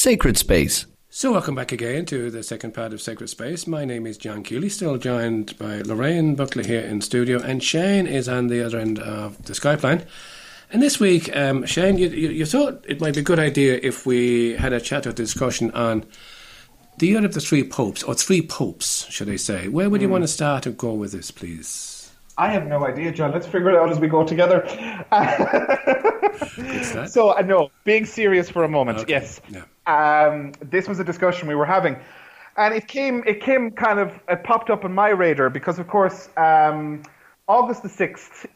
Sacred Space. So, welcome back again to the second part of Sacred Space. My name is John Keeley, still joined by Lorraine Buckley here in studio, and Shane is on the other end of the Skype line. And this week, um, Shane, you, you, you, thought it might be a good idea if we had a chat or discussion on the year of the three popes, or three popes, should I say. Where would you mm. want to start and go with this, please? I have no idea, John. Let's figure it out as we go together. so, I uh, know, being serious for a moment, okay. yes. Yeah. Um, this was a discussion we were having. And it came, it came kind of, it popped up on my radar because, of course, um, August the 6th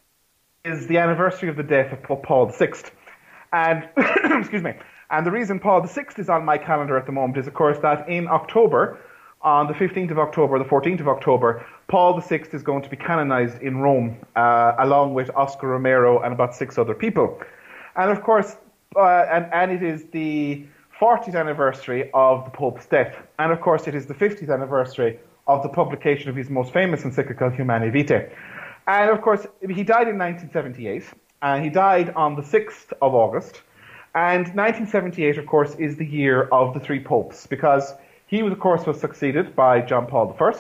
is the anniversary of the death of Pope Paul VI. And, excuse me, and the reason Paul VI is on my calendar at the moment is, of course, that in October, on the 15th of October, the 14th of October, Paul VI is going to be canonized in Rome, uh, along with Oscar Romero and about six other people. And of course, uh, and, and it is the 40th anniversary of the Pope's death. And of course, it is the 50th anniversary of the publication of his most famous encyclical, Humanae Vitae. And of course, he died in 1978, and he died on the 6th of August. And 1978, of course, is the year of the three popes, because he, of course, was succeeded by John Paul I.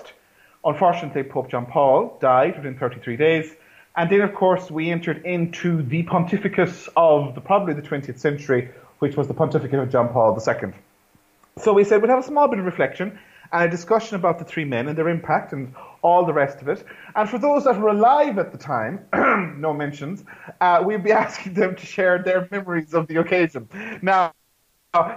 Unfortunately, Pope John Paul died within 33 days. And then, of course, we entered into the pontificate of the, probably the 20th century, which was the pontificate of John Paul II. So we said we'd have a small bit of reflection and a discussion about the three men and their impact and all the rest of it. And for those that were alive at the time, no mentions, uh, we'd be asking them to share their memories of the occasion. Now,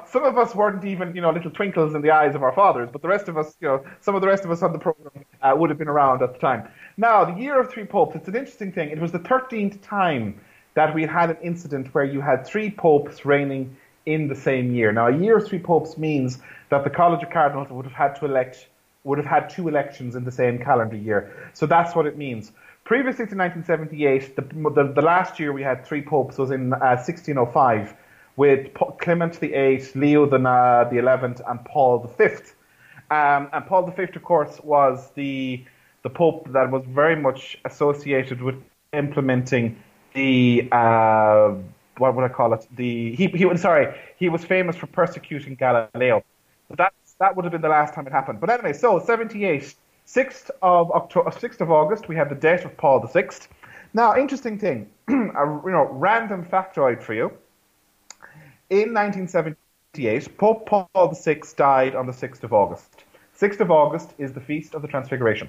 some of us weren't even, you know, little twinkles in the eyes of our fathers, but the rest of us, you know, some of the rest of us on the program uh, would have been around at the time. Now, the year of three popes, it's an interesting thing. It was the 13th time that we had an incident where you had three popes reigning in the same year. Now, a year of three popes means that the College of Cardinals would have had to elect would have had two elections in the same calendar year. So that's what it means. Previously to 1978, the, the, the last year we had three popes was in uh, 1605 with Clement VIII, Leo the, uh, the 11th, and Paul V. Um, and Paul V, of course, was the the pope that was very much associated with implementing the uh, what would I call it? The he he was sorry he was famous for persecuting Galileo. But that that would have been the last time it happened. But anyway, so 78, 6th of October, 6th of August, we have the death of Paul VI. Now, interesting thing, a you know random factoid for you. In 1978, Pope Paul VI died on the 6th of August. 6th of August is the feast of the Transfiguration.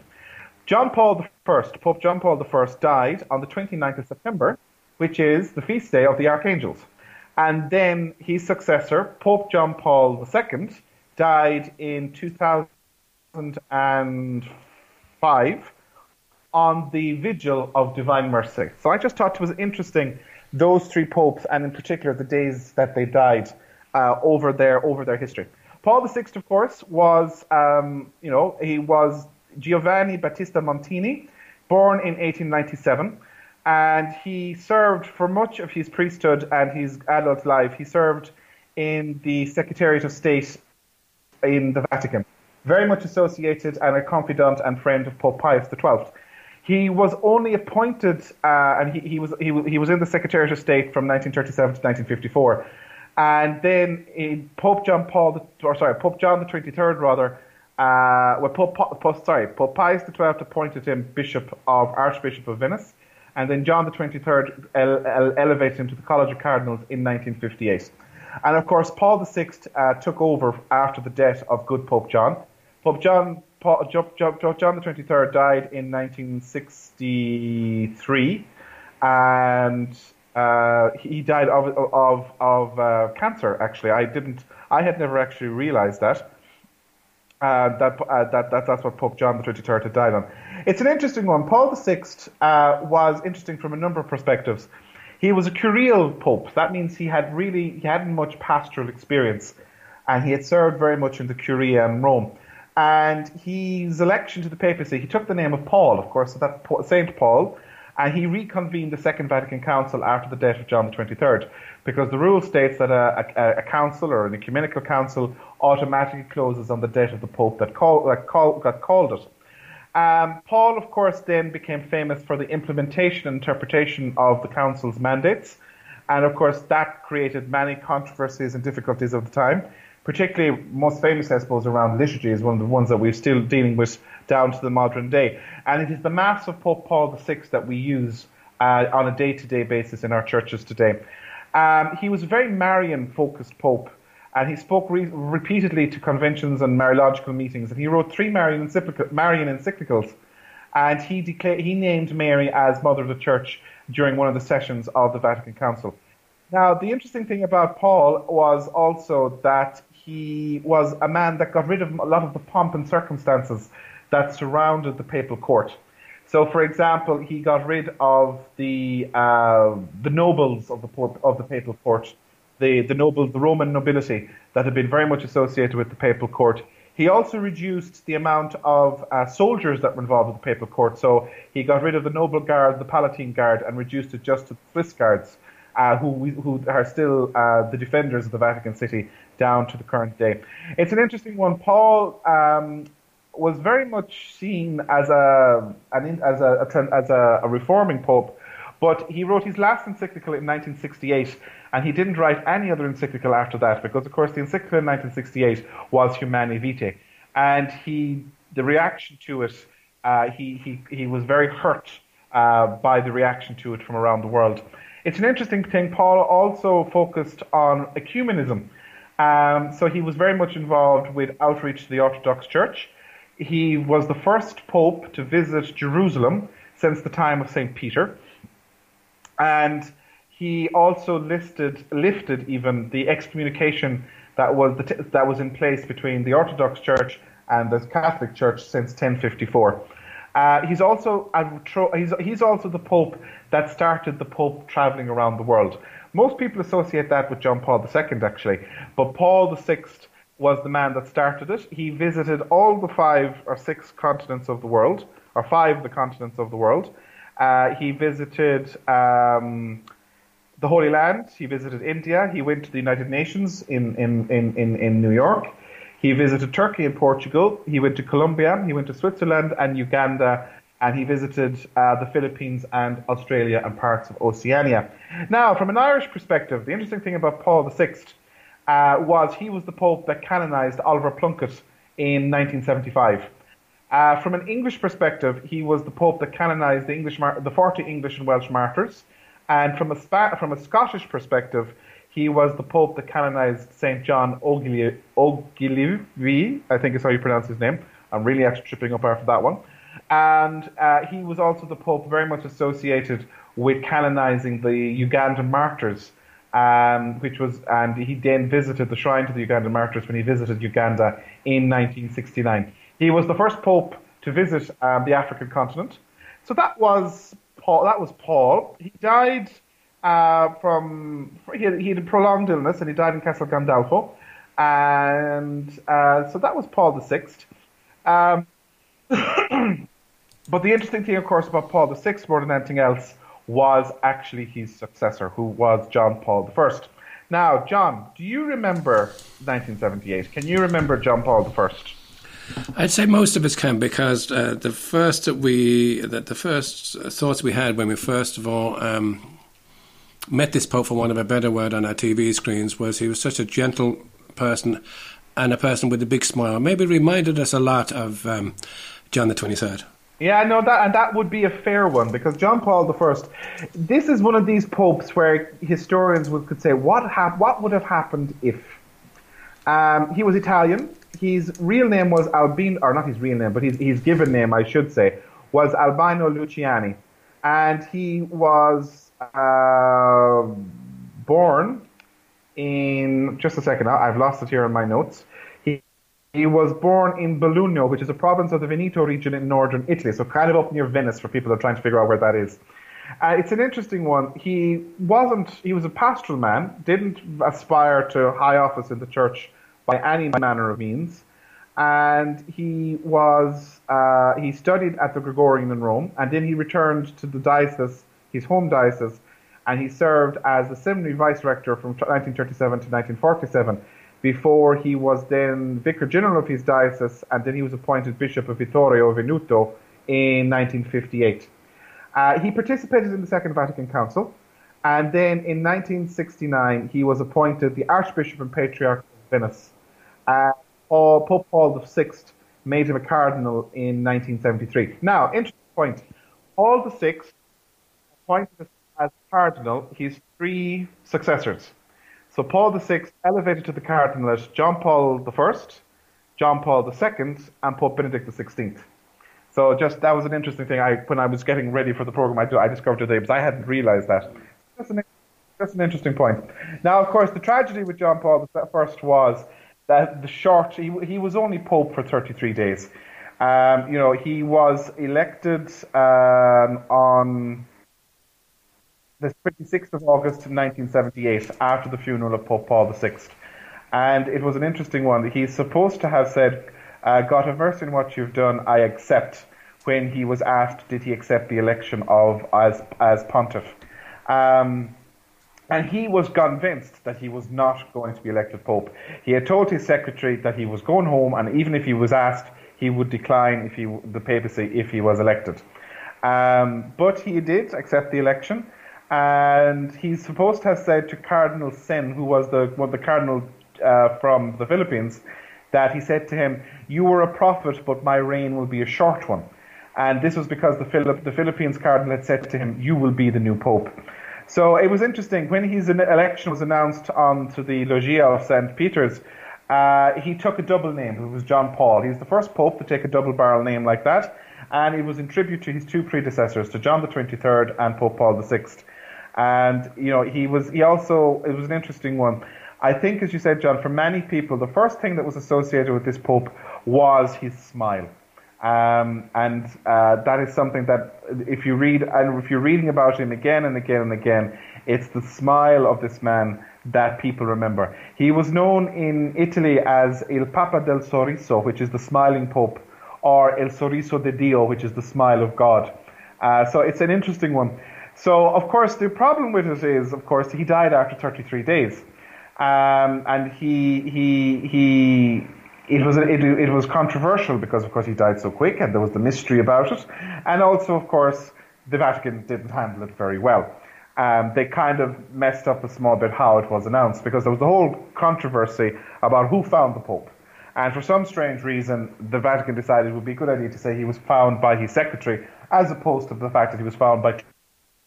John Paul I, Pope John Paul I, died on the 29th of September, which is the feast day of the archangels. And then his successor, Pope John Paul II, died in 2005 on the vigil of divine mercy. So I just thought it was interesting those three popes, and in particular the days that they died uh, over their over their history. Paul VI, of course, was um, you know he was Giovanni Battista Montini, born in 1897, and he served for much of his priesthood and his adult life. He served in the Secretariat of State in the Vatican, very much associated and a confidant and friend of Pope Pius XII. He was only appointed, uh, and he, he was he, he was in the Secretariat of State from 1937 to 1954, and then in Pope John Paul, or sorry, Pope John the 23rd rather, uh, well, Pope, Pope, sorry, Pope Pius XII appointed him Bishop of Archbishop of Venice, and then John the 23rd ele- ele- elevated him to the College of Cardinals in 1958. And of course, Paul VI uh, took over after the death of good Pope John. Pope John, Paul, John, the 23rd died in 1963, and uh, he died of of of uh, cancer. Actually, I didn't. I had never actually realised that. Uh, that, uh, that, that that's what Pope John the 23rd had died on. It's an interesting one. Paul VI uh, was interesting from a number of perspectives. He was a curial pope. That means he had really he hadn't much pastoral experience, and he had served very much in the Curia in Rome. And his election to the papacy, he took the name of Paul, of course, so that's Saint Paul, and he reconvened the Second Vatican Council after the death of John 23rd, because the rule states that a, a, a council or an ecumenical council automatically closes on the death of the pope that, call, that, call, called it. Um, Paul, of course, then became famous for the implementation and interpretation of the council's mandates. And of course, that created many controversies and difficulties of the time, particularly most famous, I suppose, around liturgy is one of the ones that we're still dealing with down to the modern day. And it is the Mass of Pope Paul VI that we use uh, on a day-to-day basis in our churches today. Um, he was a very Marian-focused pope, and he spoke re- repeatedly to conventions and Mariological meetings. And he wrote three Marian, encyclic- Marian encyclicals, and he he named Mary as Mother of the Church during one of the sessions of the Vatican Council. Now, the interesting thing about Paul was also that he was a man that got rid of a lot of the pomp and circumstances that surrounded the papal court. So, for example, he got rid of the uh, the nobles of the of the papal court, the the noble, the Roman nobility that had been very much associated with the papal court. He also reduced the amount of uh, soldiers that were involved with the papal court. So he got rid of the noble guard, the Palatine guard, and reduced it just to the Swiss guards uh, who who are still uh, the defenders of the Vatican City down to the current day. It's an interesting one. Paul um, was very much seen as a an, as a, a as a, a, reforming pope, but he wrote his last encyclical in 1968, and he didn't write any other encyclical after that because, of course, the encyclical in 1968 was Humanae Vitae, and he the reaction to it. Uh, he, he, he was very hurt uh, by the reaction to it from around the world. It's an interesting thing. Paul also focused on ecumenism. Um, so he was very much involved with outreach to the Orthodox Church. He was the first pope to visit Jerusalem since the time of St. Peter. And he also listed, lifted even the excommunication that was, the t- that was in place between the Orthodox Church and the Catholic Church since 1054. Uh, he's also he's, he's also the Pope that started the Pope traveling around the world. Most people associate that with John Paul II, actually, but Paul VI was the man that started it. He visited all the five or six continents of the world, or five of the continents of the world. Uh, he visited um, the Holy Land. He visited India. He went to the United Nations in, in, in, in, in New York. He visited Turkey and Portugal. He went to Colombia. He went to Switzerland and Uganda. And he visited uh, the Philippines and Australia and parts of Oceania. Now, from an Irish perspective, the interesting thing about Paul VI uh, was he was the Pope that canonized Oliver Plunkett in 1975. Uh, from an English perspective, he was the Pope that canonized the English, the 40 English and Welsh martyrs. And from a, from a Scottish perspective, he was the Pope that canonized St. John Ogilvie, I think is how you pronounce his name. I'm really actually tripping up after that one. And uh, he was also the Pope very much associated with canonizing the Ugandan martyrs, um, which was, and he then visited the shrine to the Ugandan martyrs when he visited Uganda in 1969. He was the first Pope to visit um, the African continent. So that was Paul. That was Paul. He died uh, from he had, a prolonged illness and he died in Castel Gandolfo, and uh, so that was Paul the Sixth. Um, but the interesting thing, of course, about Paul the Sixth more than anything else was actually his successor, who was John Paul the First. Now, John, do you remember 1978? Can you remember John Paul the First? I'd say most of us can because uh, the first that we that the first thoughts we had when we first of all um, met this Pope, for want of a better word, on our TV screens was he was such a gentle person and a person with a big smile. Maybe reminded us a lot of um, John the Twenty Third. Yeah, no, that and that would be a fair one because John Paul First. This is one of these popes where historians would could say what hap- what would have happened if um, he was Italian. His real name was Albino, or not his real name, but his his given name, I should say, was Albino Luciani, and he was uh, born in just a second. I've lost it here in my notes. He he was born in Belluno, which is a province of the Veneto region in northern Italy, so kind of up near Venice for people that are trying to figure out where that is. Uh, it's an interesting one. He wasn't. He was a pastoral man. Didn't aspire to high office in the church by any manner of means, and he was. Uh, he studied at the Gregorian in Rome, and then he returned to the diocese his home diocese, and he served as the seminary vice rector from 1937 to 1947 before he was then vicar general of his diocese, and then he was appointed bishop of Vittorio Veneto in 1958. Uh, he participated in the Second Vatican Council, and then in 1969 he was appointed the Archbishop and Patriarch of Venice. Uh, Pope Paul VI made him a cardinal in 1973. Now, interesting point. Paul VI appointed as cardinal his three successors. So Paul VI elevated to the cardinalate John Paul I, John Paul II, and Pope Benedict XVI. So just that was an interesting thing. I when I was getting ready for the program, I, I discovered today because I hadn't realised that. That's an, that's an interesting point. Now, of course, the tragedy with John Paul I was that the short he, he was only pope for 33 days. Um, you know, he was elected um, on the 26th of August 1978 after the funeral of Pope Paul VI. And it was an interesting one. He's supposed to have said, uh, God have mercy on what you've done, I accept, when he was asked, did he accept the election of as, as pontiff. Um, and he was convinced that he was not going to be elected pope. He had told his secretary that he was going home, and even if he was asked, he would decline if he, the papacy if he was elected. Um, but he did accept the election, and he's supposed to have said to Cardinal Sin, who was the one the cardinal uh, from the Philippines, that he said to him, "You were a prophet, but my reign will be a short one." And this was because the, Philip, the Philippines cardinal had said to him, "You will be the new pope." So it was interesting when his election was announced onto the Loggia of St. Peter's. Uh, he took a double name. It was John Paul. He's the first pope to take a double barrel name like that, and it was in tribute to his two predecessors, to John the Twenty Third and Pope Paul the Sixth. And you know, he was he also it was an interesting one. I think, as you said, John, for many people, the first thing that was associated with this pope was his smile. Um, and uh, that is something that if you read and if you're reading about him again and again and again, it's the smile of this man that people remember. He was known in Italy as Il Papa del Sorriso, which is the smiling pope, or El Sorriso de Dio, which is the smile of God. Uh, so it's an interesting one. So of course the problem with it is, of course, he died after 33 days, um, and he he he it was it, it was controversial because of course he died so quick and there was the mystery about it, and also of course the Vatican didn't handle it very well. Um, they kind of messed up a small bit how it was announced because there was the whole controversy about who found the Pope. And for some strange reason, the Vatican decided it would be a good idea to say he was found by his secretary, as opposed to the fact that he was found by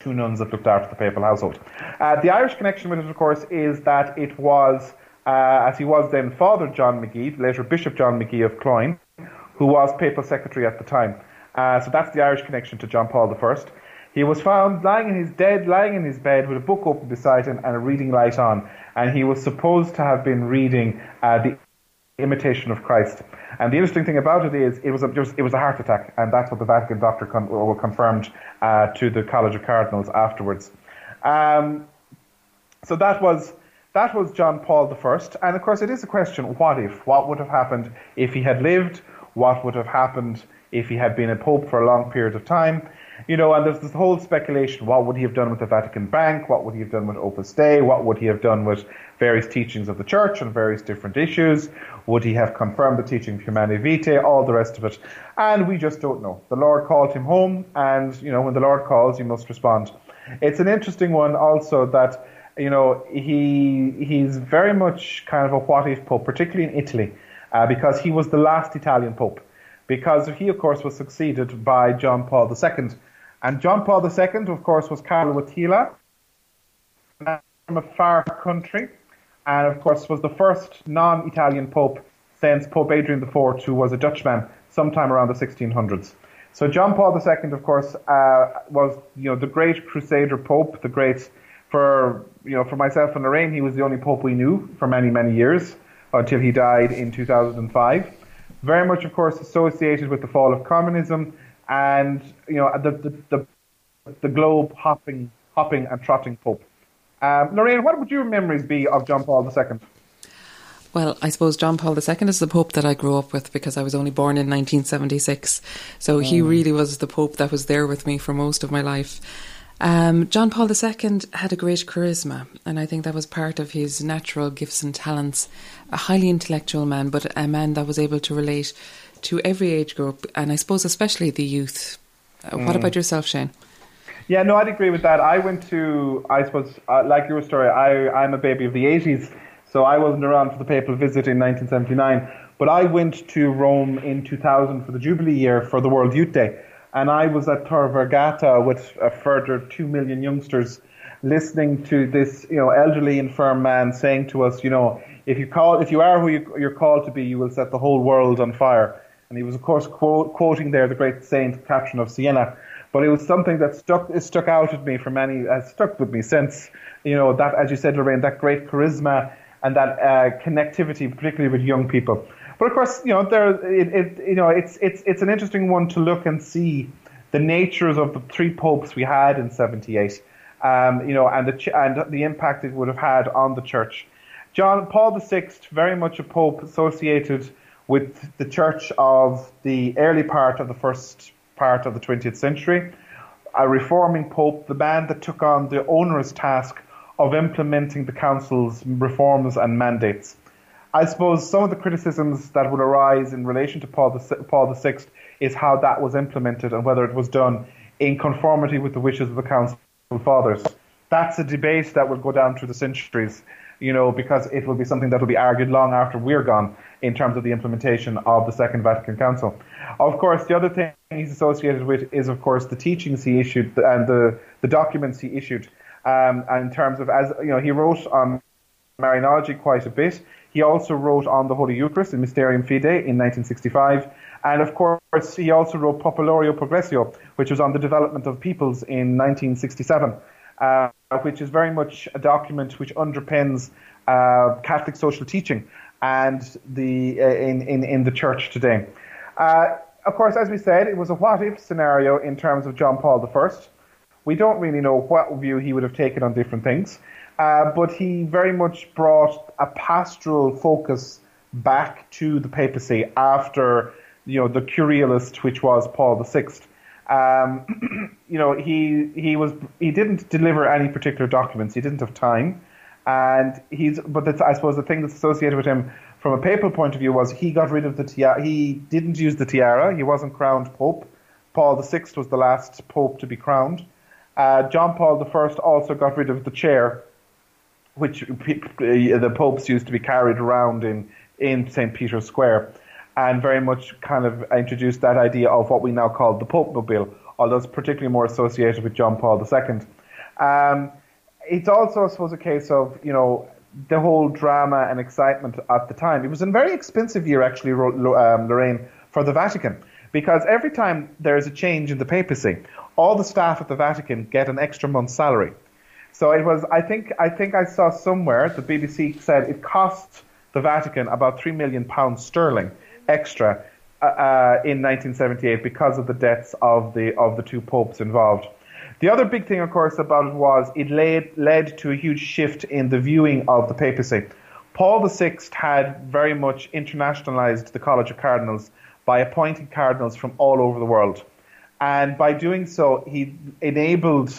two nuns that looked after the papal household. Uh, the Irish connection with it, of course, is that it was uh, as he was then Father John Magee, later Bishop John Magee of Cloyne, who was papal secretary at the time. Uh, so that's the Irish connection to John Paul I. He was found lying in his dead, lying in his bed with a book open beside him and a reading light on, and he was supposed to have been reading uh, the Imitation of Christ. And the interesting thing about it is, it was a, it was a heart attack, and that's what the Vatican doctor con- confirmed uh, to the College of Cardinals afterwards. Um, so that was that was John Paul I. And of course, it is a question what if? What would have happened if he had lived? What would have happened if he had been a pope for a long period of time? You know, and there's this whole speculation what would he have done with the Vatican Bank? What would he have done with Opus Dei? What would he have done with various teachings of the church on various different issues? Would he have confirmed the teaching of Humanae Vitae? All the rest of it. And we just don't know. The Lord called him home, and, you know, when the Lord calls, you must respond. It's an interesting one also that you know, he he's very much kind of a what if pope, particularly in Italy, uh, because he was the last Italian pope. Because he, of course, was succeeded by John Paul II. And John Paul II, of course, was Carlo Wojtyla from a far country, and of course was the first non-Italian pope since Pope Adrian IV, who was a Dutchman sometime around the 1600s. So John Paul II, of course, uh, was you know the great Crusader pope, the great for you know for myself and Lorraine, he was the only pope we knew for many many years until he died in 2005. Very much, of course, associated with the fall of communism and you know the the, the, the globe hopping hopping and trotting pope. Um, Lorraine, what would your memories be of John Paul II? Well, I suppose John Paul II is the Pope that I grew up with because I was only born in 1976. So he mm. really was the Pope that was there with me for most of my life. Um, John Paul II had a great charisma, and I think that was part of his natural gifts and talents. A highly intellectual man, but a man that was able to relate to every age group, and I suppose especially the youth. Uh, mm. What about yourself, Shane? Yeah, no, I'd agree with that. I went to, I suppose, uh, like your story, I, I'm a baby of the 80s. So I wasn't around for the papal visit in 1979, but I went to Rome in 2000 for the Jubilee year for the World Youth Day. And I was at Tor Vergata with a further two million youngsters listening to this, you know, elderly infirm man saying to us, you know, if you call, if you are who you, are called to be, you will set the whole world on fire. And he was, of course, quote, quoting there the great Saint Catherine of Siena. But it was something that stuck, stuck out at me for many, has stuck with me since, you know, that, as you said, Lorraine, that great charisma and that uh, connectivity, particularly with young people. But of course, you know, there, it, it, you know, it's, it's, it's an interesting one to look and see the natures of the three popes we had in 78, um, you know, and the, and the impact it would have had on the church. John Paul VI, very much a pope associated with the church of the early part of the first part of the 20th century, a reforming pope, the man that took on the onerous task of implementing the council's reforms and mandates. I suppose some of the criticisms that would arise in relation to Paul, the, Paul VI is how that was implemented and whether it was done in conformity with the wishes of the council fathers. That's a debate that will go down through the centuries you know, because it will be something that will be argued long after we're gone in terms of the implementation of the Second Vatican Council. Of course, the other thing he's associated with is, of course, the teachings he issued and the, the documents he issued. Um, in terms of, as you know, he wrote on Marianology quite a bit. He also wrote on the Holy Eucharist in Mysterium Fidei in 1965. And of course, he also wrote Populorum Progressio, which was on the development of peoples in 1967 uh, which is very much a document which underpins uh, Catholic social teaching and the uh, in, in, in the church today. Uh, of course, as we said, it was a what if scenario in terms of John Paul I. We don't really know what view he would have taken on different things, uh, but he very much brought a pastoral focus back to the papacy after you know the Curialist, which was Paul VI. Um, you know, he he was he didn't deliver any particular documents. He didn't have time, and he's. But I suppose the thing that's associated with him from a papal point of view was he got rid of the tiara. He didn't use the tiara. He wasn't crowned pope. Paul VI was the last pope to be crowned. Uh, John Paul I also got rid of the chair, which the popes used to be carried around in in St Peter's Square and very much kind of introduced that idea of what we now call the Pope Mobile, although it's particularly more associated with John Paul II. Um, it's also, I suppose, a case of, you know, the whole drama and excitement at the time. It was a very expensive year, actually, um, Lorraine, for the Vatican, because every time there is a change in the papacy, all the staff at the Vatican get an extra month's salary. So it was, I think, I think I saw somewhere the BBC said it cost the Vatican about three million pounds sterling extra uh, uh in 1978 because of the deaths of the of the two popes involved. The other big thing, of course, about it was it led led to a huge shift in the viewing of the papacy. Paul VI had very much internationalized the College of Cardinals by appointing cardinals from all over the world, and by doing so, he enabled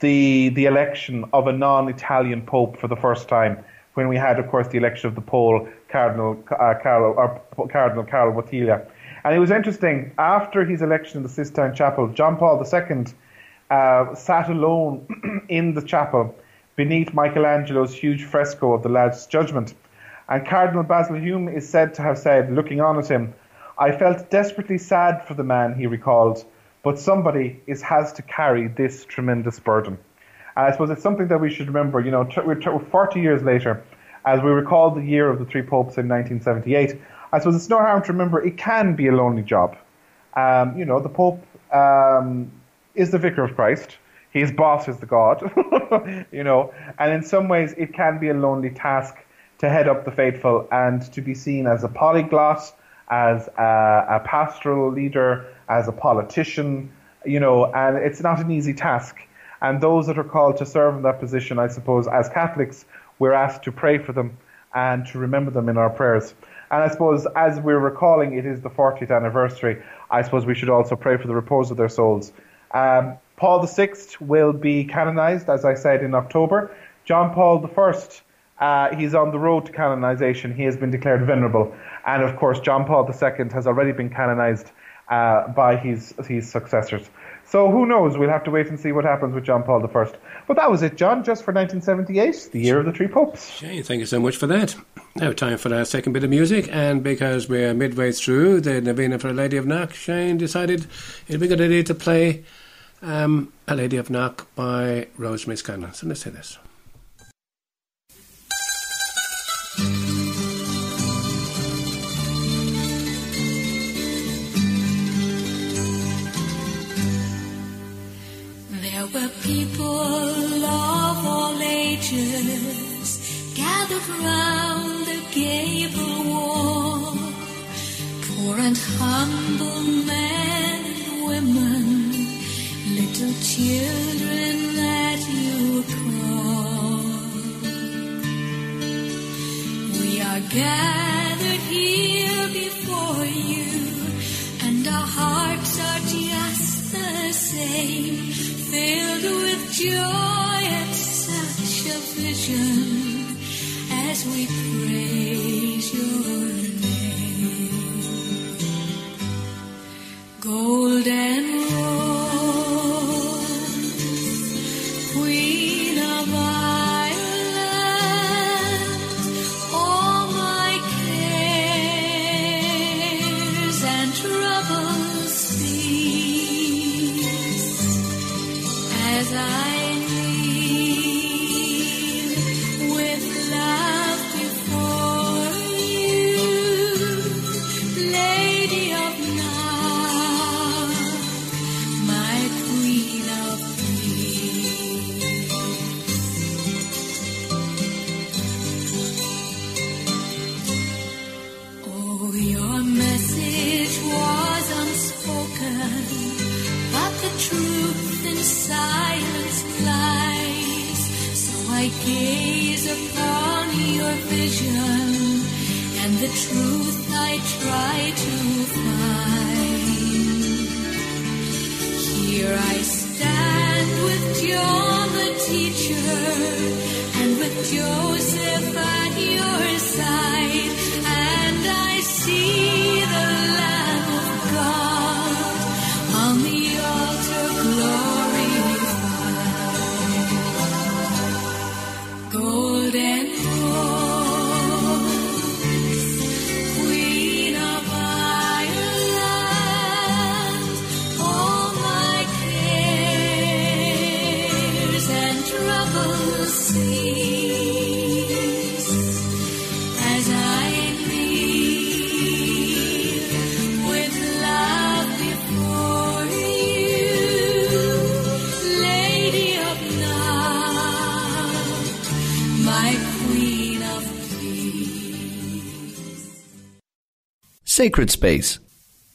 the the election of a non-Italian pope for the first time when we had, of course, the election of the Pole Cardinal uh, Carlo, or Cardinal Karol Wojtyla. And it was interesting, after his election in the Sistine Chapel, John Paul II uh, sat alone in the chapel beneath Michelangelo's huge fresco of the Last Judgment. And Cardinal Basil Hume is said to have said, looking on at him, I felt desperately sad for the man, he recalled, but somebody is, has to carry this tremendous burden. And I suppose it's something that we should remember. You know, we're 40 years later, as we recall the year of the three popes in 1978. I suppose it's no harm to remember it can be a lonely job. Um, you know, the Pope um, is the vicar of Christ. His boss is the God. you know, and in some ways it can be a lonely task to head up the faithful and to be seen as a polyglot, as a, a pastoral leader, as a politician. You know, and it's not an easy task. And those that are called to serve in that position, I suppose, as Catholics, we're asked to pray for them and to remember them in our prayers. And I suppose as we're recalling it is the 40th anniversary, I suppose we should also pray for the repose of their souls. Um, Paul VI will be canonized, as I said, in October. John Paul I, uh, he's on the road to canonization. He has been declared venerable. And of course, John Paul II has already been canonized uh, by his, his successors. So who knows? We'll have to wait and see what happens with John Paul I. But that was it, John, just for 1978, the year of the three popes. Shane, thank you so much for that. Now, time for our second bit of music, and because we're midway through the Novena for a Lady of Knock, Shane decided it'd be a good idea to play um, A Lady of Knock by Rosemary Scallon. So let's say this. People of all ages gathered round the gable wall, poor and humble men women, little children that you call. We are gathered here before you, and our hearts are just the same filled with joy at such a vision as we praise your try to Sacred Space